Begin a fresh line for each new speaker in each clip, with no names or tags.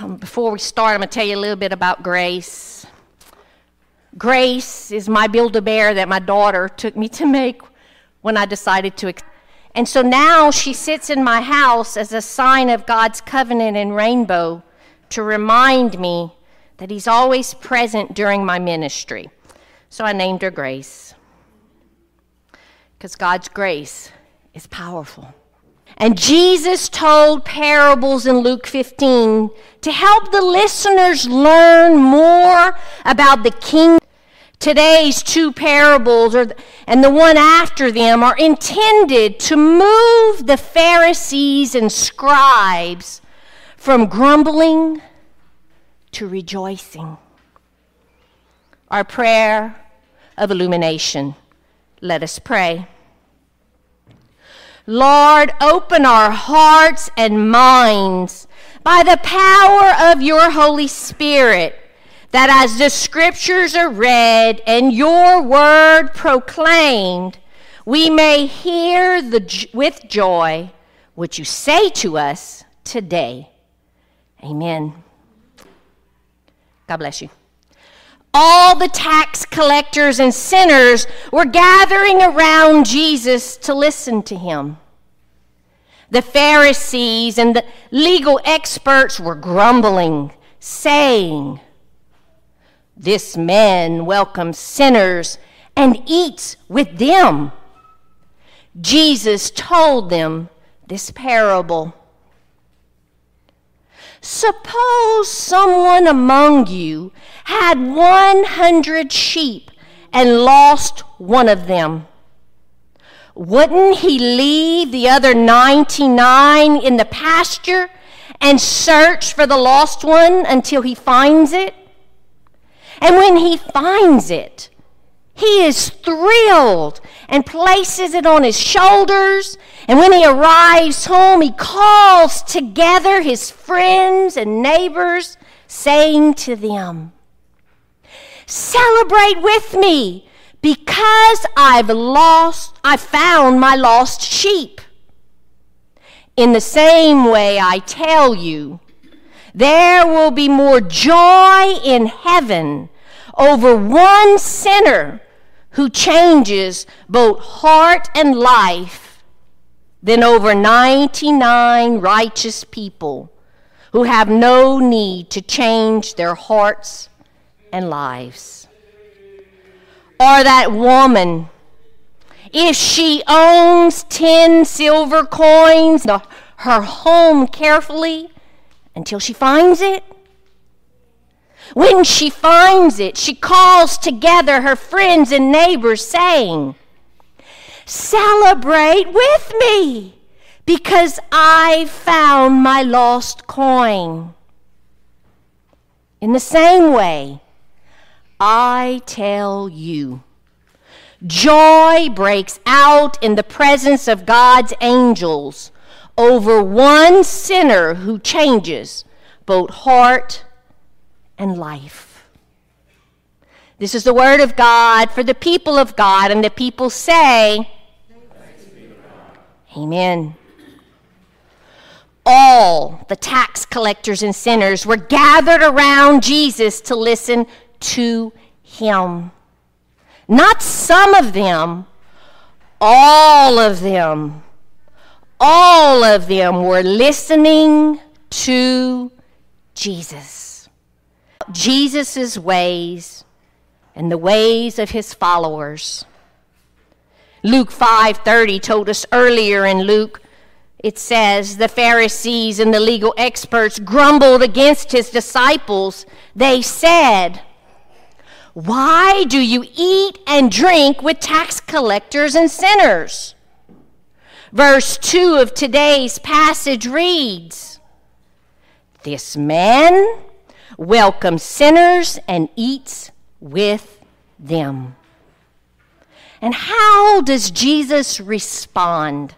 Um, before we start, I'm going to tell you a little bit about Grace. Grace is my Build a Bear that my daughter took me to make when I decided to. And so now she sits in my house as a sign of God's covenant and rainbow to remind me that He's always present during my ministry. So I named her Grace. Because God's grace is powerful. And Jesus told parables in Luke 15 to help the listeners learn more about the kingdom. Today's two parables are, and the one after them are intended to move the Pharisees and scribes from grumbling to rejoicing. Our prayer of illumination. Let us pray. Lord, open our hearts and minds by the power of your Holy Spirit, that as the scriptures are read and your word proclaimed, we may hear the, with joy what you say to us today. Amen. God bless you all the tax collectors and sinners were gathering around Jesus to listen to him. The Pharisees and the legal experts were grumbling, saying, This man welcomes sinners and eats with them. Jesus told them this parable. Suppose someone among you had 100 sheep and lost one of them. Wouldn't he leave the other 99 in the pasture and search for the lost one until he finds it? And when he finds it, he is thrilled and places it on his shoulders. And when he arrives home, he calls together his friends and neighbors, saying to them, Celebrate with me because I've lost, I found my lost sheep. In the same way, I tell you, there will be more joy in heaven over one sinner who changes both heart and life than over 99 righteous people who have no need to change their hearts and lives. Or that woman, if she owns 10 silver coins, her home carefully until she finds it, when she finds it, she calls together her friends and neighbors, saying, Celebrate with me because I found my lost coin. In the same way, I tell you, joy breaks out in the presence of God's angels over one sinner who changes both heart and life. This is the word of God for the people of God, and the people say, Amen. All the tax collectors and sinners were gathered around Jesus to listen to him. Not some of them, all of them. All of them were listening to Jesus. Jesus' ways and the ways of his followers. Luke 5:30 told us earlier in Luke it says the Pharisees and the legal experts grumbled against his disciples. They said, "Why do you eat and drink with tax collectors and sinners?" Verse 2 of today's passage reads, This man welcomes sinners and eats with them. And how does Jesus respond?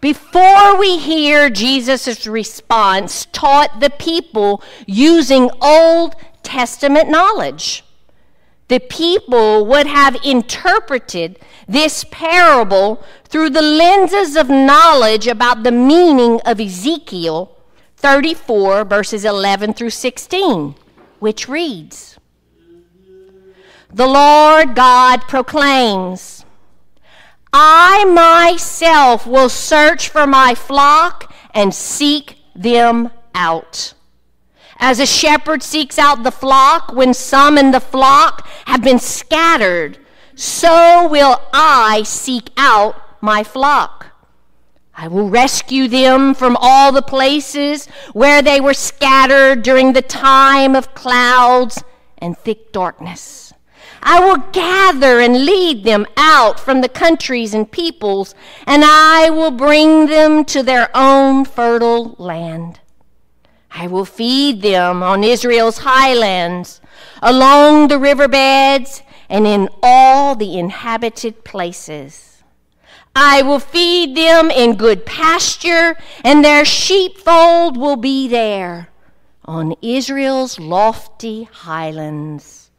Before we hear Jesus' response, taught the people using Old Testament knowledge. The people would have interpreted this parable through the lenses of knowledge about the meaning of Ezekiel 34, verses 11 through 16, which reads The Lord God proclaims, I myself will search for my flock and seek them out. As a shepherd seeks out the flock when some in the flock have been scattered, so will I seek out my flock. I will rescue them from all the places where they were scattered during the time of clouds and thick darkness. I will gather and lead them out from the countries and peoples, and I will bring them to their own fertile land. I will feed them on Israel's highlands, along the riverbeds, and in all the inhabited places. I will feed them in good pasture, and their sheepfold will be there on Israel's lofty highlands.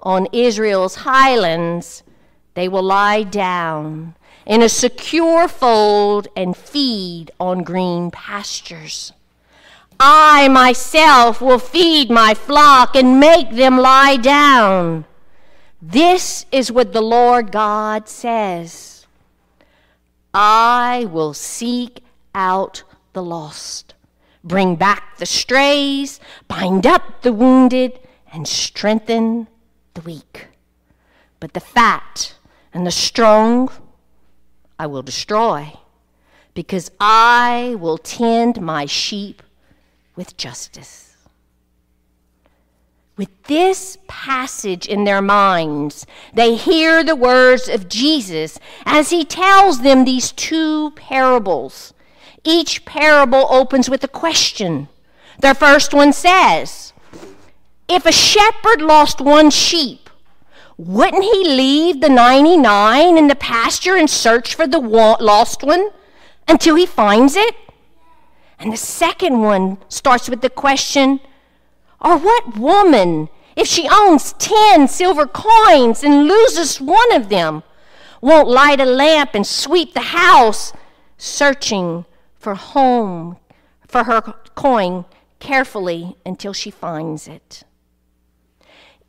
On Israel's highlands, they will lie down in a secure fold and feed on green pastures. I myself will feed my flock and make them lie down. This is what the Lord God says I will seek out the lost, bring back the strays, bind up the wounded, and strengthen the weak. But the fat and the strong I will destroy, because I will tend my sheep with justice with this passage in their minds, they hear the words of Jesus as he tells them these two parables. Each parable opens with a question. The first one says, If a shepherd lost one sheep, wouldn't he leave the 99 in the pasture and search for the lost one until he finds it? And the second one starts with the question, or what woman, if she owns 10 silver coins and loses one of them, won't light a lamp and sweep the house, searching for home for her coin carefully until she finds it?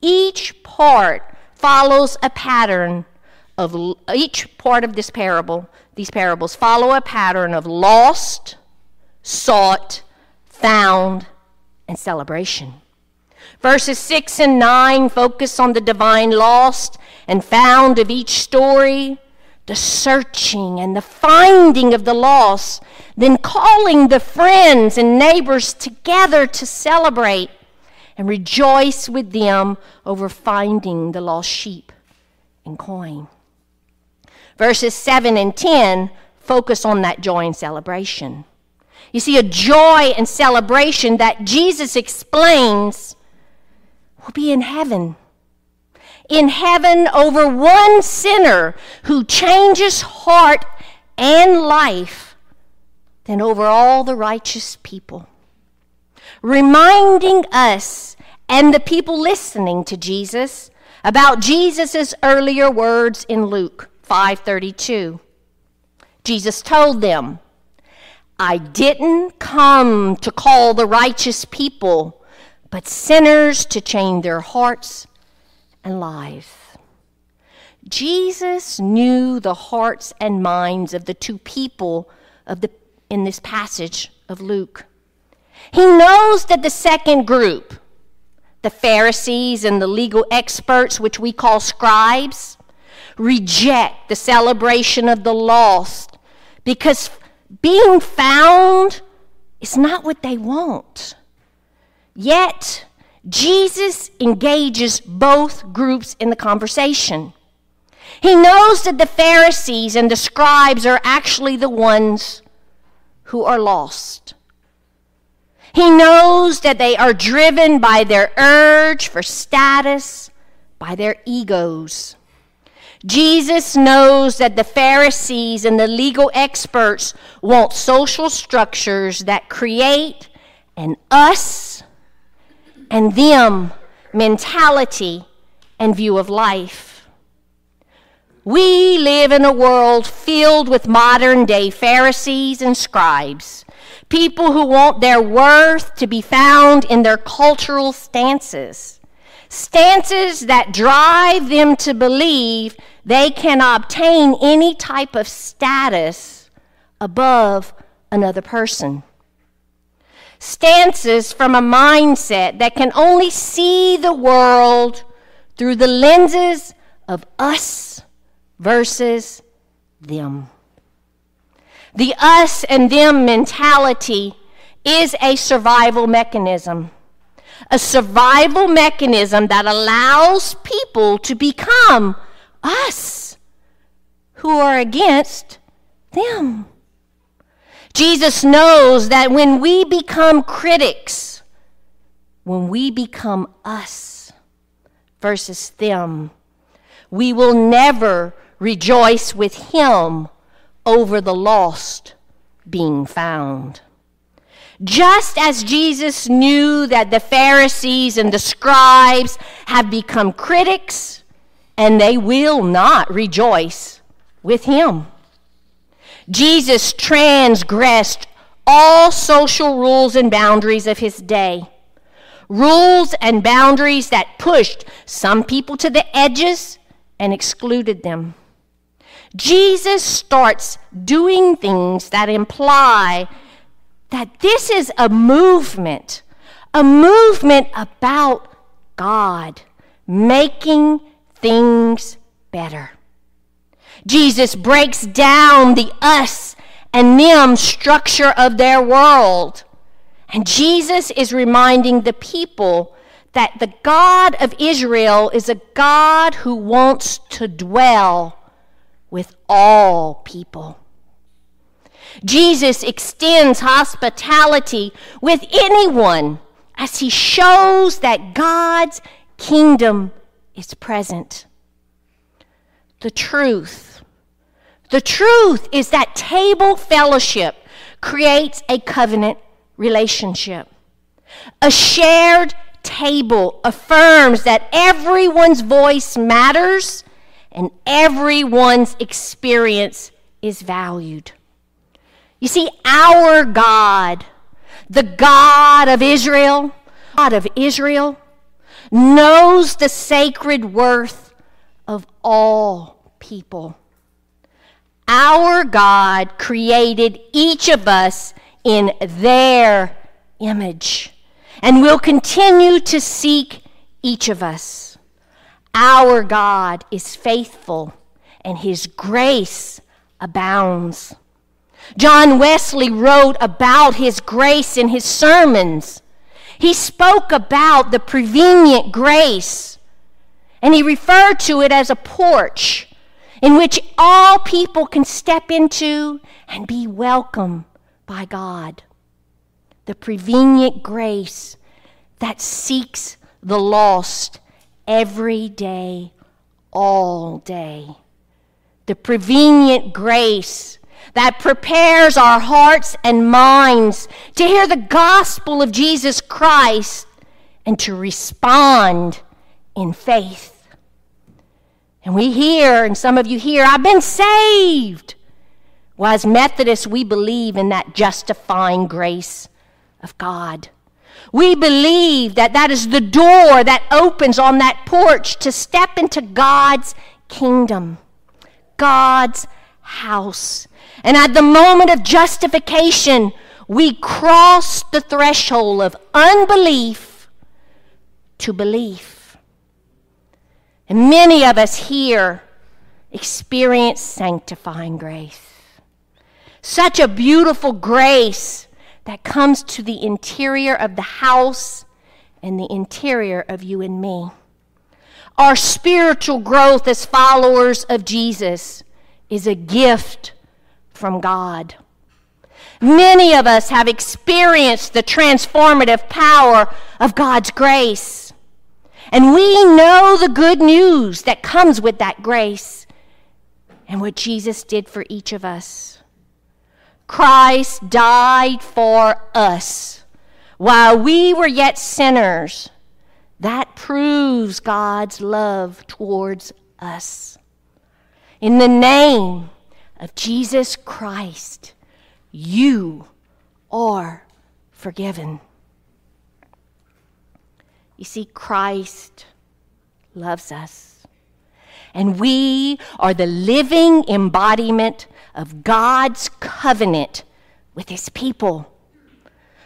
Each part follows a pattern of each part of this parable, these parables follow a pattern of lost, sought, found, and celebration. Verses 6 and 9 focus on the divine lost and found of each story, the searching and the finding of the lost, then calling the friends and neighbors together to celebrate and rejoice with them over finding the lost sheep and coin. Verses 7 and 10 focus on that joy and celebration. You see, a joy and celebration that Jesus explains will be in heaven. In heaven, over one sinner who changes heart and life than over all the righteous people. Reminding us and the people listening to Jesus about Jesus' earlier words in Luke 5:32. Jesus told them, I didn't come to call the righteous people but sinners to change their hearts and lives. Jesus knew the hearts and minds of the two people of the, in this passage of Luke. He knows that the second group, the Pharisees and the legal experts, which we call scribes, reject the celebration of the lost because being found is not what they want. Yet, Jesus engages both groups in the conversation. He knows that the Pharisees and the scribes are actually the ones who are lost. He knows that they are driven by their urge for status, by their egos. Jesus knows that the Pharisees and the legal experts want social structures that create an us and them mentality and view of life. We live in a world filled with modern day Pharisees and scribes people who want their worth to be found in their cultural stances, stances that drive them to believe they can obtain any type of status above another person. Stances from a mindset that can only see the world through the lenses of us versus them. The us and them mentality is a survival mechanism. A survival mechanism that allows people to become us who are against them. Jesus knows that when we become critics, when we become us versus them, we will never rejoice with him over the lost being found. Just as Jesus knew that the Pharisees and the scribes have become critics, and they will not rejoice with him. Jesus transgressed all social rules and boundaries of his day. Rules and boundaries that pushed some people to the edges and excluded them. Jesus starts doing things that imply that this is a movement, a movement about God making things better. Jesus breaks down the us and them structure of their world. And Jesus is reminding the people that the God of Israel is a God who wants to dwell with all people. Jesus extends hospitality with anyone as he shows that God's kingdom is present. The truth. The truth is that table fellowship creates a covenant relationship. A shared table affirms that everyone's voice matters and everyone's experience is valued. You see, our God, the God of Israel, God of Israel, knows the sacred worth of all people. Our God created each of us in their image and will continue to seek each of us. Our God is faithful, and his grace abounds. John Wesley wrote about his grace in his sermons. He spoke about the prevenient grace, and he referred to it as a porch in which all people can step into and be welcome by God. The prevenient grace that seeks the lost every day, all day. The prevenient grace that prepares our hearts and minds to hear the gospel of Jesus Christ and to respond in faith. And we hear, and some of you hear, I've been saved. Well, as Methodists, we believe in that justifying grace of God. We believe that that is the door that opens on that porch to step into God's kingdom, God's house. And at the moment of justification, we cross the threshold of unbelief to belief. And many of us here experience sanctifying grace. Such a beautiful grace that comes to the interior of the house and the interior of you and me. Our spiritual growth as followers of Jesus is a gift from God. Many of us have experienced the transformative power of God's grace. And we know the good news that comes with that grace and what Jesus did for each of us. Christ died for us while we were yet sinners. That proves God's love towards us. In the name of Jesus Christ, you are forgiven. You see, Christ loves us. And we are the living embodiment of God's covenant with his people.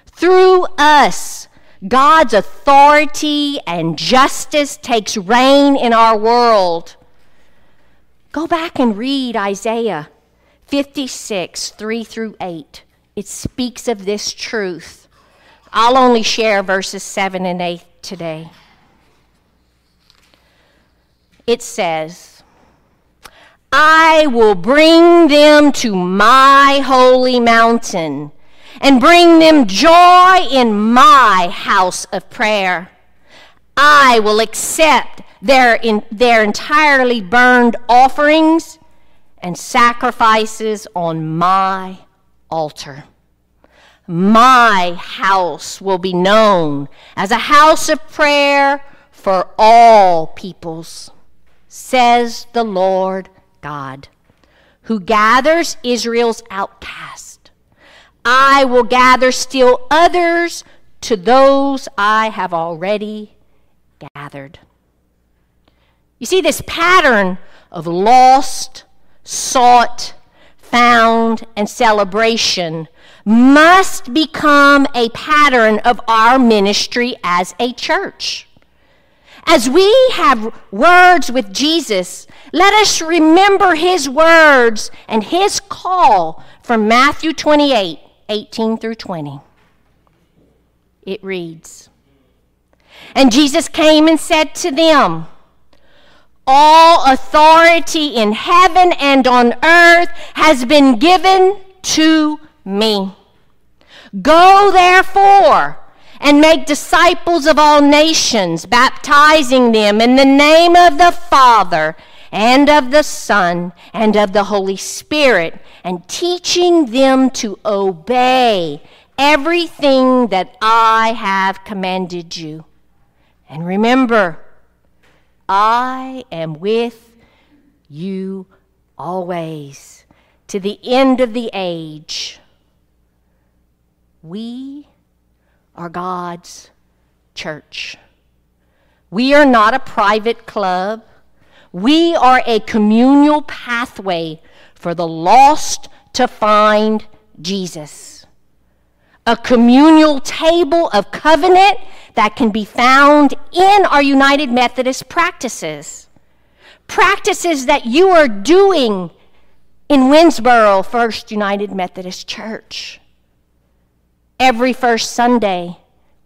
Through us, God's authority and justice takes reign in our world. Go back and read Isaiah 56, 3 through 8. It speaks of this truth. I'll only share verses 7 and 8 today. It says, I will bring them to my holy mountain and bring them joy in my house of prayer. I will accept their, in, their entirely burned offerings and sacrifices on my altar. My house will be known as a house of prayer for all peoples, says the Lord God, who gathers Israel's outcast. I will gather still others to those I have already gathered. You see, this pattern of lost, sought, found, and celebration must become a pattern of our ministry as a church. As we have words with Jesus, let us remember his words and his call from Matthew 28 18 through 20. It reads And Jesus came and said to them, All authority in heaven and on earth has been given to me. Go therefore and make disciples of all nations, baptizing them in the name of the Father and of the Son and of the Holy Spirit, and teaching them to obey everything that I have commanded you. And remember, I am with you always to the end of the age. We are God's church. We are not a private club. We are a communal pathway for the lost to find Jesus. A communal table of covenant that can be found in our United Methodist practices. Practices that you are doing in Winnsboro First United Methodist Church. Every first Sunday,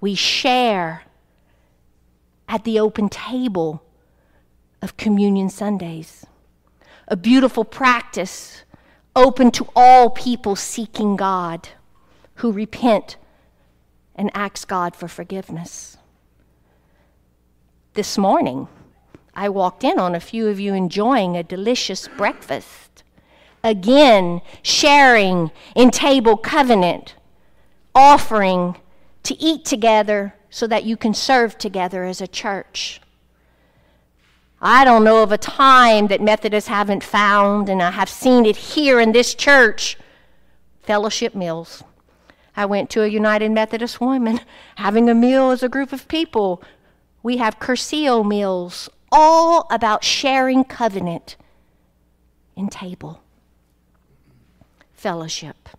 we share at the open table of Communion Sundays. A beautiful practice open to all people seeking God who repent and ask God for forgiveness. This morning, I walked in on a few of you enjoying a delicious breakfast. Again, sharing in table covenant offering to eat together so that you can serve together as a church. I don't know of a time that Methodists haven't found, and I have seen it here in this church fellowship meals. I went to a United Methodist woman having a meal as a group of people. We have Curcio meals, all about sharing covenant in table. Fellowship.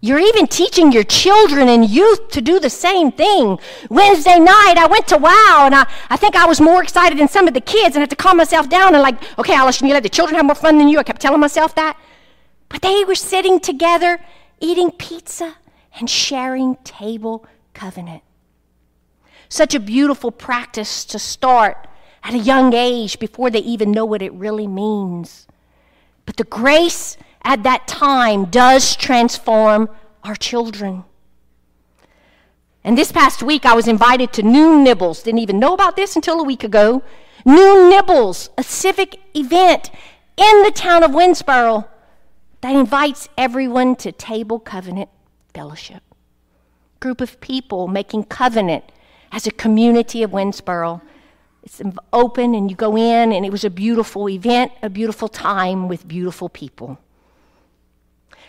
You're even teaching your children and youth to do the same thing. Wednesday night, I went to WOW, and I, I think I was more excited than some of the kids, and I had to calm myself down and, like, okay, Allison, you let the children have more fun than you. I kept telling myself that. But they were sitting together, eating pizza, and sharing table covenant. Such a beautiful practice to start at a young age before they even know what it really means. But the grace at that time does transform our children. And this past week, I was invited to Noon Nibbles. Didn't even know about this until a week ago. Noon Nibbles, a civic event in the town of Winnsboro that invites everyone to table covenant fellowship. Group of people making covenant as a community of Winnsboro. It's open and you go in, and it was a beautiful event, a beautiful time with beautiful people.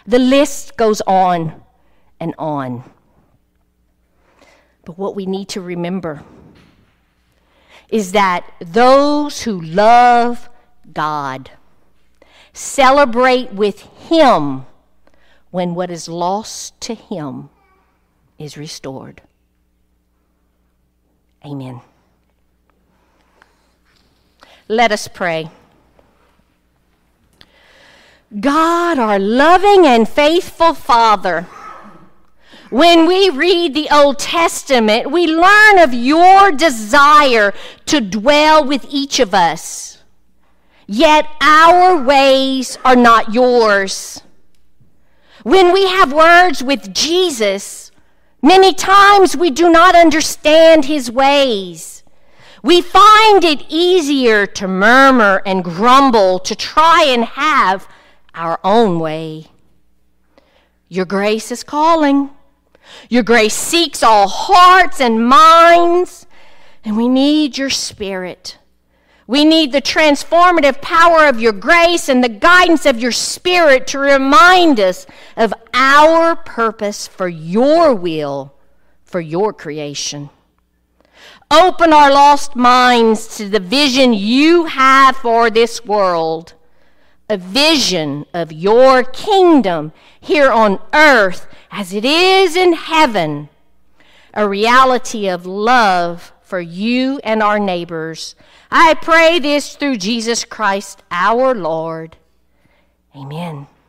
The list goes on. and on. But what we need to remember is that those who love God celebrate with Him when what is lost to Him is restored. Amen. Let us pray. God, our loving and faithful Father, when we read the Old Testament, we learn of your desire to dwell with each of us. Yet our ways are not yours. When we have words with Jesus, many times we do not understand his ways. We find it easier to murmur and grumble, to try and have our own way. Your grace is calling. Your grace seeks all hearts and minds, and we need your spirit. We need the transformative power of your grace and the guidance of your spirit to remind us of our purpose for your will, for your creation. Open our lost minds to the vision you have for this world a vision of your kingdom here on earth as it is in heaven, a reality of love for you and our neighbors. I pray this through Jesus Christ our Lord. Amen.